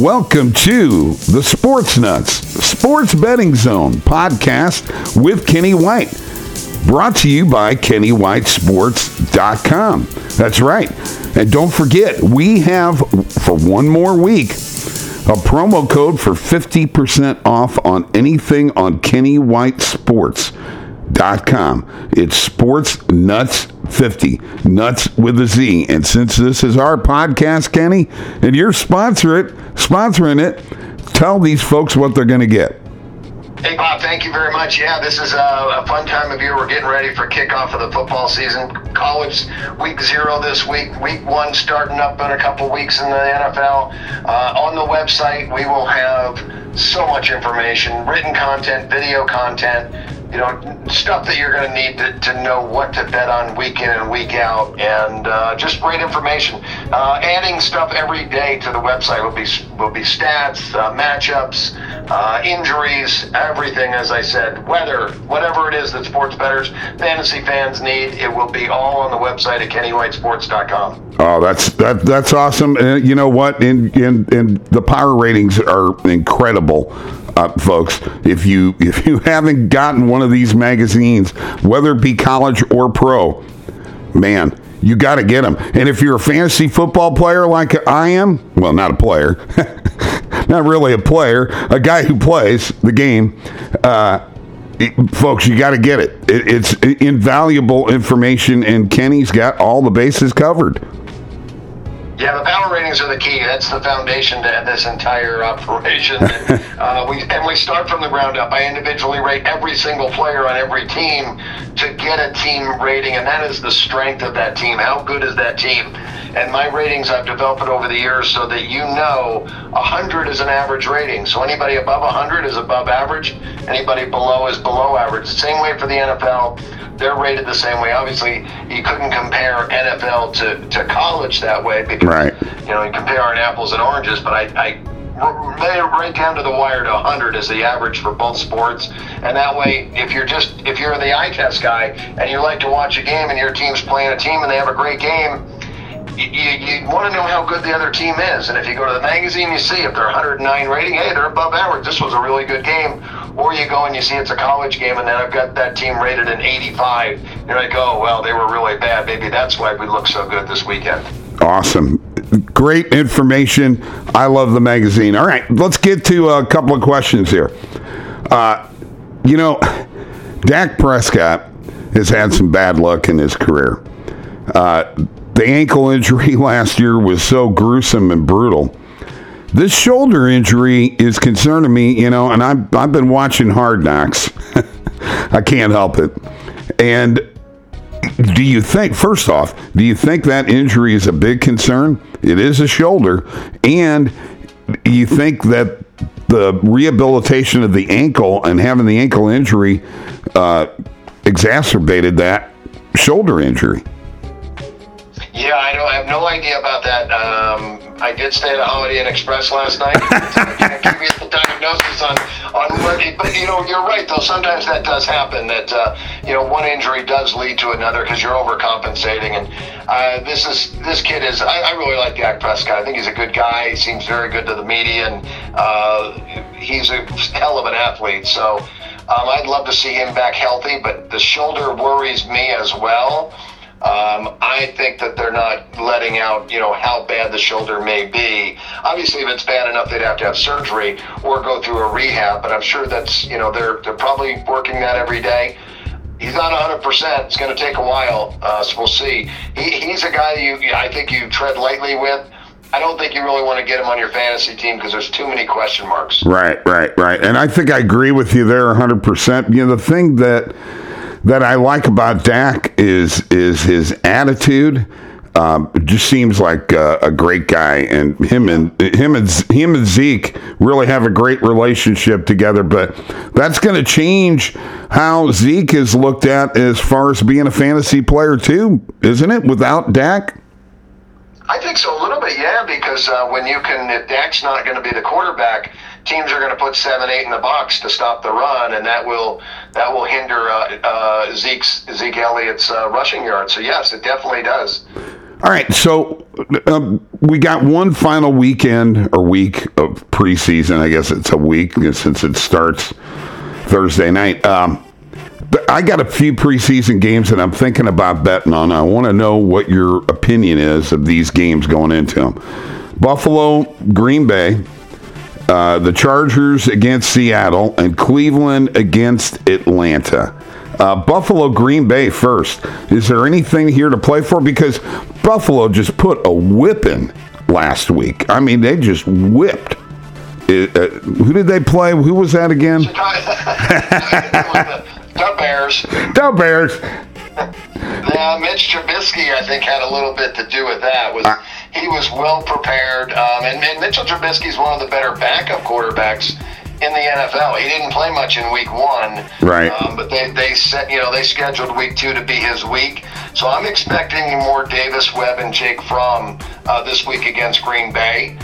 Welcome to the Sports Nutz Sports Betting Zone podcast with Kenny White. Brought to you by KennyWhiteSports.com. That's right. And don't forget, we have for one more week a promo code for 50% off on anything on Kenny White Sports com. It's Sports Nutz 50. Nuts with a Z. And since this is our podcast, Kenny, and you're sponsor it, sponsoring it, tell these folks what they're going to get. Hey, Bob, thank you very much. Yeah, this is a, a, fun time of year. We're getting ready for kickoff of the football season. College week zero this week, week one starting up in a couple weeks in the NFL. Uh, on the website, we will have so much information written content, video content you know, stuff that you're going to need to know what to bet on week in and week out, and uh, just great information. Uh, adding stuff every day to the website will be will be stats, uh, matchups, uh, injuries, everything. As I said, weather, whatever it is that sports bettors, fantasy fans need, it will be all on the website at KennyWhiteSports.com. Oh, that's that that's awesome. And you know what? In in in the power ratings are incredible uh, folks. If you if you haven't gotten one of these magazines, whether it be college or pro, man, you got to get them. And if you're a fantasy football player like I am, well, not a player, not really a player, a guy who plays the game. Uh, folks, you got to get it. it. It's invaluable information, and Kenny's got all the bases covered. Yeah, the power ratings are the key. That's the foundation to this entire operation. uh, we and we start from the ground up. I individually rate every single player on every team to get a team rating, and that is the strength of that team. How good is that team? And my ratings I've developed over the years so that you know 100 is an average rating. So anybody above 100 is above average. Anybody below is below average. The same way for the NFL they're rated the same way. Obviously, you couldn't compare NFL to, to college that way because right. you know you compare an apples and oranges. But I, I right down to the wire to 100 is the average for both sports, and that way, if you're just if you're the eye test guy and you like to watch a game and your team's playing a team and they have a great game. You, you, want to know how good the other team is. And if you go to the magazine, you see if they're 109 rating, hey, they're above average. This was a really good game or you go and you see it's a college game, and then I've got that team rated an 85. You're like, oh, well, they were really bad. Maybe that's why we look so good this weekend. Awesome. Great information. I love the magazine. All right, let's get to a couple of questions here. Uh, you know, Dak Prescott has had some bad luck in his career. Uh, the ankle injury last year was so gruesome and brutal this shoulder injury is concerning me, you know, and I've, I've been watching Hard Knocks. I can't help it. And do you think, first off, do you think that injury is a big concern? It is a shoulder. And you think that the rehabilitation of the ankle and having the ankle injury uh, exacerbated that shoulder injury? Yeah, I, don't, I have no idea about that. Um, I did stay at a Holiday Inn Express last night. I can't give you the diagnosis on on what, but you know, you're right though. Sometimes that does happen. That uh, you know, one injury does lead to another because you're overcompensating. And uh, this is this kid is. I, I, really like Dak Prescott. I think he's a good guy. He seems very good to the media, and uh, he's a hell of an athlete. So. Um, I'd love to see him back healthy, but the shoulder worries me as well. Um, I think that they're not letting out, you know, how bad the shoulder may be. Obviously, if it's bad enough, they'd have to have surgery or go through a rehab. But I'm sure that's, you know, they're they're probably working that every day. He's not 100. percent It's going to take a while, uh, so we'll see. He, he's a guy you, I think you tread lightly with. I don't think you really want to get him on your fantasy team because there's too many question marks. Right, right, right. And I think I agree with you there 100%. You know, the thing that that I like about Dak is is his attitude. Um, just seems like a, a, great guy, and him and him and him and Zeke really have a great relationship together. But that's going to change how Zeke is looked at as far as being a fantasy player too, isn't it? Without Dak. I think so a little bit, yeah, because uh, when you can, if Dak's not going to be the quarterback, teams are going to put seven, eight in the box to stop the run, and that will that will hinder uh, uh, Zeke's Zeke Elliott's uh, rushing yard. So yes, it definitely does. All right, so um, we got one final weekend or week of preseason. I guess it's a week since it starts Thursday night. Um, I got a few preseason games that I'm thinking about betting on. I want to know what your opinion is of these games going into them. Buffalo, Green Bay, uh, the Chargers against Seattle, and Cleveland against Atlanta. Uh, Buffalo, Green Bay first. Is there anything here to play for? Because Buffalo just put a whipping last week. I mean, they just whipped. It, uh, who did they play? Who was that again? the Bears. The Bears. Yeah, Mitch Trubisky, I think, had a little bit to do with that. Was he was well prepared, um, and, and Mitchell Trubisky is one of the better backup quarterbacks in the NFL. He didn't play much in Week One, right? Um, but they they set you know they scheduled Week Two to be his week, so I'm expecting more Davis Webb and Jake Fromm uh, this week against Green Bay.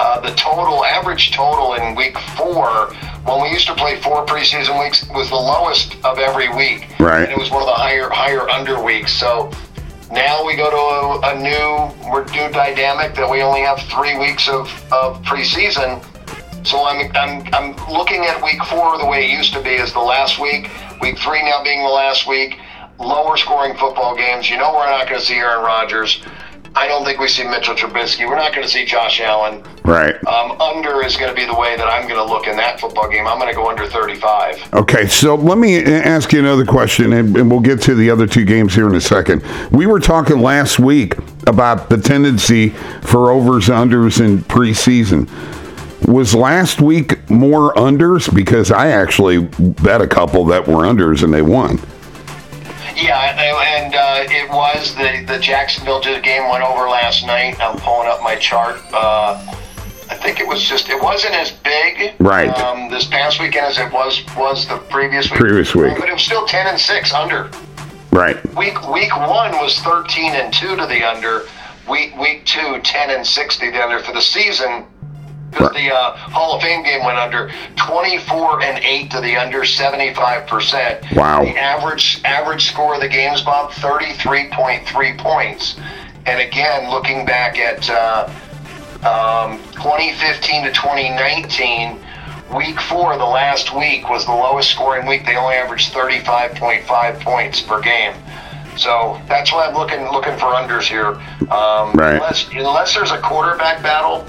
Uh, the total average total in Week Four when we used to play four preseason weeks was the lowest of every week. Right. And it was one of the higher higher under weeks. So now we go to a, a new we're new dynamic that we only have three weeks of, of preseason. So I'm, I'm I'm looking at week four the way it used to be as the last week. Week three now being the last week. Lower scoring football games. You know we're not going to see Aaron Rodgers. I don't think we see Mitchell Trubisky. We're not going to see Josh Allen. Right. Um, under is going to be the way that I'm going to look in that football game. I'm going to go under 35. Okay, so let me ask you another question, and, and, we'll get to the other two games here in a second. We were talking last week about the tendency for overs, and unders in preseason. Was last week more unders? Because I actually bet a couple that were unders and they won. Yeah, and uh, it was the the Jacksonville game went over last night. I'm pulling up my chart. Uh, I think it was just it wasn't as big right um, this past weekend as it was was the previous week. Previous week, but it was still ten and six under. Right. Week week one was thirteen and two to the under. Week week two, 10 and six to the under for the season because the uh, Hall of Fame game went under 24 and 8 to the under 75%. Wow. The average average score of the games, Bob, 33.3 points. And again, looking back at uh, um, 2015 to 2019, week four, the last week, was the lowest scoring week. They only averaged 35.5 points per game. So that's why I'm looking looking for unders here. Um, right. Unless unless there's a quarterback battle,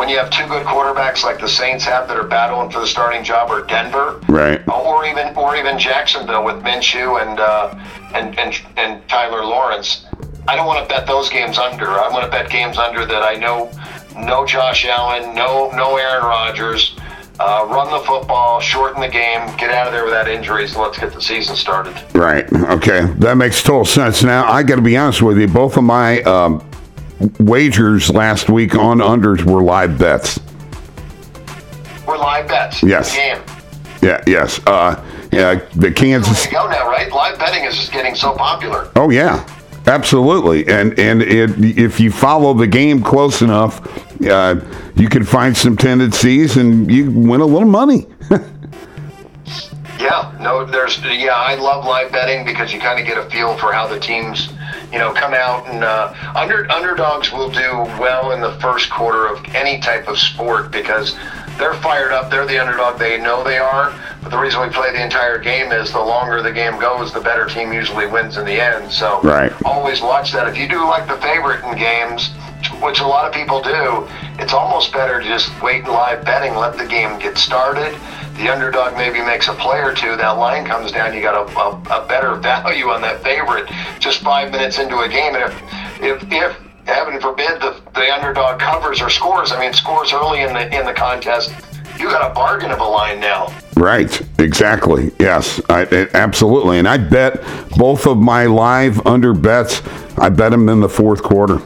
when you have two good quarterbacks like the Saints have that are battling for the starting job, or Denver, right, or even or even Jacksonville with Minshew and uh, and, and and Tyler Lawrence. I don't want to bet those games under. I want to bet games under that I know no Josh Allen, no no Aaron Rodgers. Uh, run the football, shorten the game, get out of there without injuries, and let's get the season started. Right. Okay. That makes total sense. Now, I got to be honest with you. Both of my um, wagers last week on unders were live bets. We're live bets. Yes. Game. Yeah. Yes. Uh, yeah. The Kansas. go now, right? Live betting is just getting so popular. Oh yeah. Absolutely, and and it, if you follow the game close enough, uh, you can find some tendencies and you win a little money. yeah, no, there's yeah, I love live betting because you kind of get a feel for how the teams you know, come out and uh, under underdogs will do well in the first quarter of any type of sport because they're fired up. They're the underdog. They know they are. But the reason we play the entire game is the longer the game goes, the better team usually wins in the end. So right. always watch that. If you do like the favorite in games, which a lot of people do, it's almost better to just wait in live betting, let the game get started the underdog maybe makes a play or two, that line comes down, you got a, a, a better value on that favorite just five minutes into a game. And if, if, if heaven forbid, the, the underdog covers or scores, I mean, scores early in the, in the contest, you got a bargain of a line now. Right, exactly. Yes, I, it, absolutely. And I bet both of my live under bets, I bet them in the fourth quarter.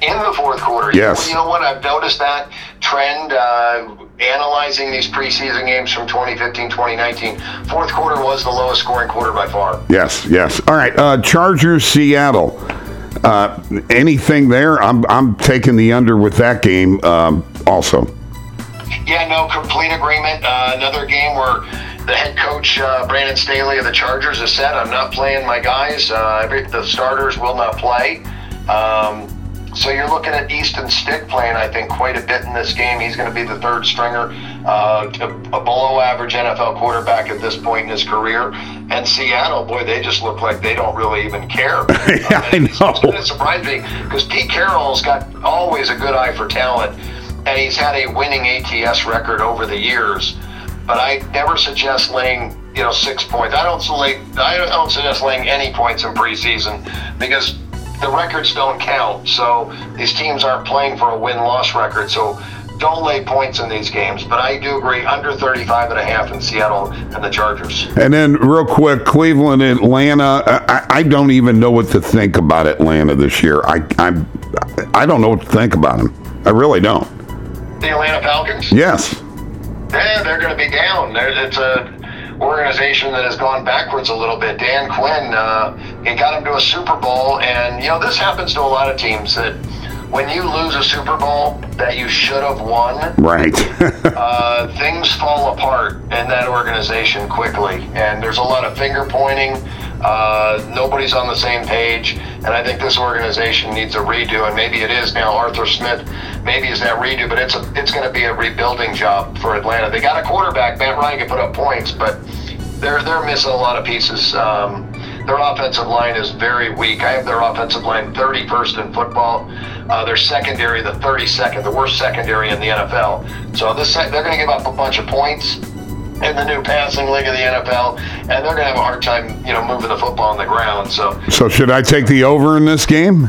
In the fourth quarter? Yes. You know what? I've noticed that trend. Uh, analyzing these preseason games from 2015, 2019, fourth quarter was the lowest scoring quarter by far. Yes, yes. All right, uh, Chargers, Seattle. Uh, anything there? I'm I'm taking the under with that game um, also. Yeah, no, complete agreement. Uh, another game where the head coach uh, Brandon Staley of the Chargers has said, "I'm not playing my guys. Uh, every, the starters will not play." Um, so you're looking at Easton Stick playing, I think, quite a bit in this game. He's going to be the third stringer, uh, a, a below average NFL quarterback at this point in his career. And Seattle, boy, they just look like they don't really even care. yeah, I know. It's going to me because Pete Carroll's got always a good eye for talent, and he's had a winning ATS record over the years. But I never suggest laying, you know, six points. I don't lay, I don't suggest laying any points in preseason because the records don't count. So these teams aren't playing for a win-loss record. So don't lay points in these games. But I do agree, under 35 and a half in Seattle and the Chargers. And then, real quick, Cleveland, Atlanta. I, I don't even know what to think about Atlanta this year. I, I, I don't know what to think about them. I really don't. The Atlanta Falcons? Yes. Yeah, they're going to be down. It's a organization that has gone backwards a little bit. Dan Quinn, uh, he got him to a Super Bowl, and you know this happens to a lot of teams that when you lose a Super Bowl that you should have won, Right. uh, things fall apart in that organization quickly, and there's a lot of finger pointing. Uh, nobody's on the same page, and I think this organization needs a redo. And maybe it is now. Arthur Smith, maybe is that redo, but it's a, it's going to be a rebuilding job for Atlanta. They got a quarterback. Matt Ryan can put up points, but they're they're missing a lot of pieces. Um, their offensive line is very weak. I have their offensive line 31st in football. Uh, their secondary, the 32nd, the worst secondary in the NFL. So this they're going to give up a bunch of points in the new passing league of the NFL, and they're going to have a hard time, you know, moving the football on the ground. So so, should I take the over in this game?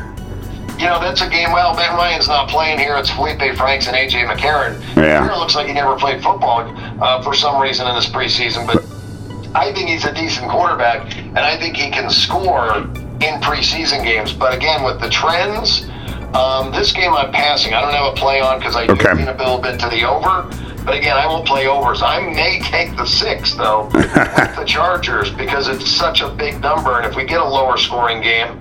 you know, that's a game. Well, Ben Ryan's not playing here. It's Felipe Franks and AJ McCarron. Yeah. McCarron looks like he never played football uh, for some reason in this preseason, but I think he's a decent quarterback, and I think he can score in preseason games. But again, with the trends, um, this game I'm passing. I don't have a play on because I do Okay. lean a little bit to the over. But again, I won't play overs. I may take the six though with the Chargers because it's such a big number, and if we get a lower scoring game,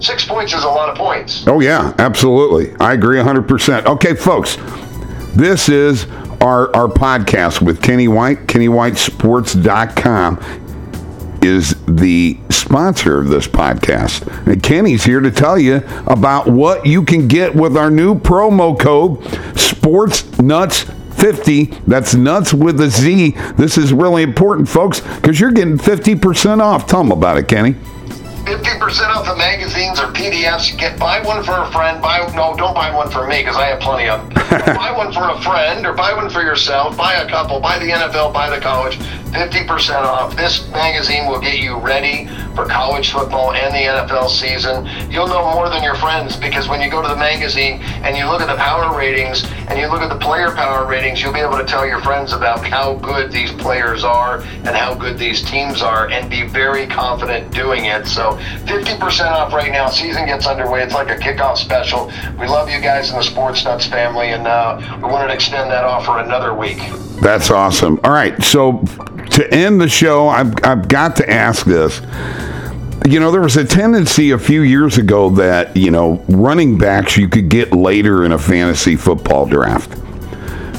six points is a lot of points. Oh, yeah, absolutely. I agree 100%. Okay, folks, this is our, our podcast with Kenny White. KennyWhiteSports.com is the sponsor of this podcast. And Kenny's here to tell you about what you can get with our new promo code SportsNutz50. That's nuts with a Z. This is really important, folks, because you're getting 50% off. Tell them about it, Kenny. 50% off the magazines or PDFs. Get buy one for a friend. Buy no, don't buy one for me because I have plenty of. them. buy one for a friend or buy one for yourself. Buy a couple. Buy the NFL. Buy the college. 50% off. This magazine will get you ready for college football and the NFL season. You'll know more than your friends because when you go to the magazine and you look at the power ratings and you look at the player power ratings, you'll be able to tell your friends about how good these players are and how good these teams are and be very confident doing it. So 50% off right now. Season gets underway. It's like a kickoff special. We love you guys in the Sports Nutz family, and uh, we wanted to extend that offer another week. That's awesome. All right, so to end the show, I've, I've got to ask this. You know, there was a tendency a few years ago that, you know, running backs you could get later in a fantasy football draft.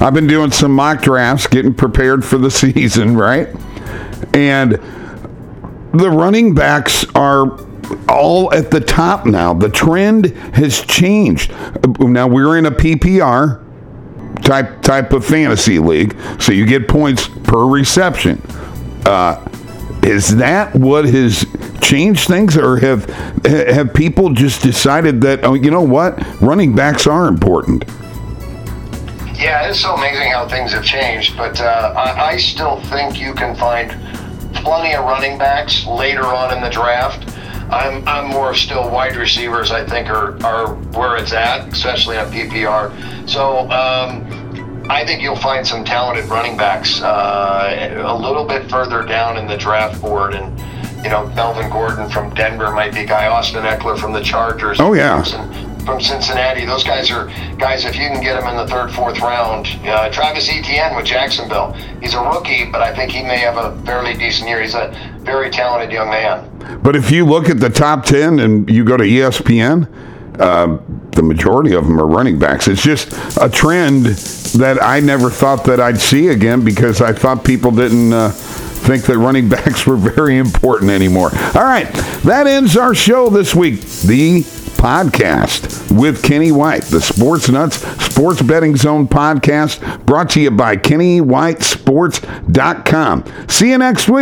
I've been doing some mock drafts, getting prepared for the season, right? And the running backs are all at the top now. The trend has changed. Now we're in a PPR type type of fantasy league, so you get points per reception. Uh, is that what has changed things, or have have people just decided that oh, you know what, running backs are important? Yeah, it's so amazing how things have changed, but uh, I, I still think you can find plenty of running backs later on in the draft. I'm, I'm more still wide receivers, I think, are, are where it's at, especially on PPR. So um, I think you'll find some talented running backs uh, a little bit further down in the draft board. And, you know, Melvin Gordon from Denver might be guy, Austin Ekeler from the Chargers. Oh, yeah. From Cincinnati. Those guys are guys, if you can get them in the third, fourth round. Uh, Travis Etienne with Jacksonville. He's a rookie, but I think he may have a fairly decent year. He's a very talented young man. But if you look at the top 10 and you go to ESPN, uh, the majority of them are running backs. It's just a trend that I never thought that I'd see again because I thought people didn't uh, think that running backs were very important anymore. All right, that ends our show this week. The podcast with Kenny White, the Sports Nutz Sports Betting Zone podcast, brought to you by KennyWhiteSports.com. See you next week.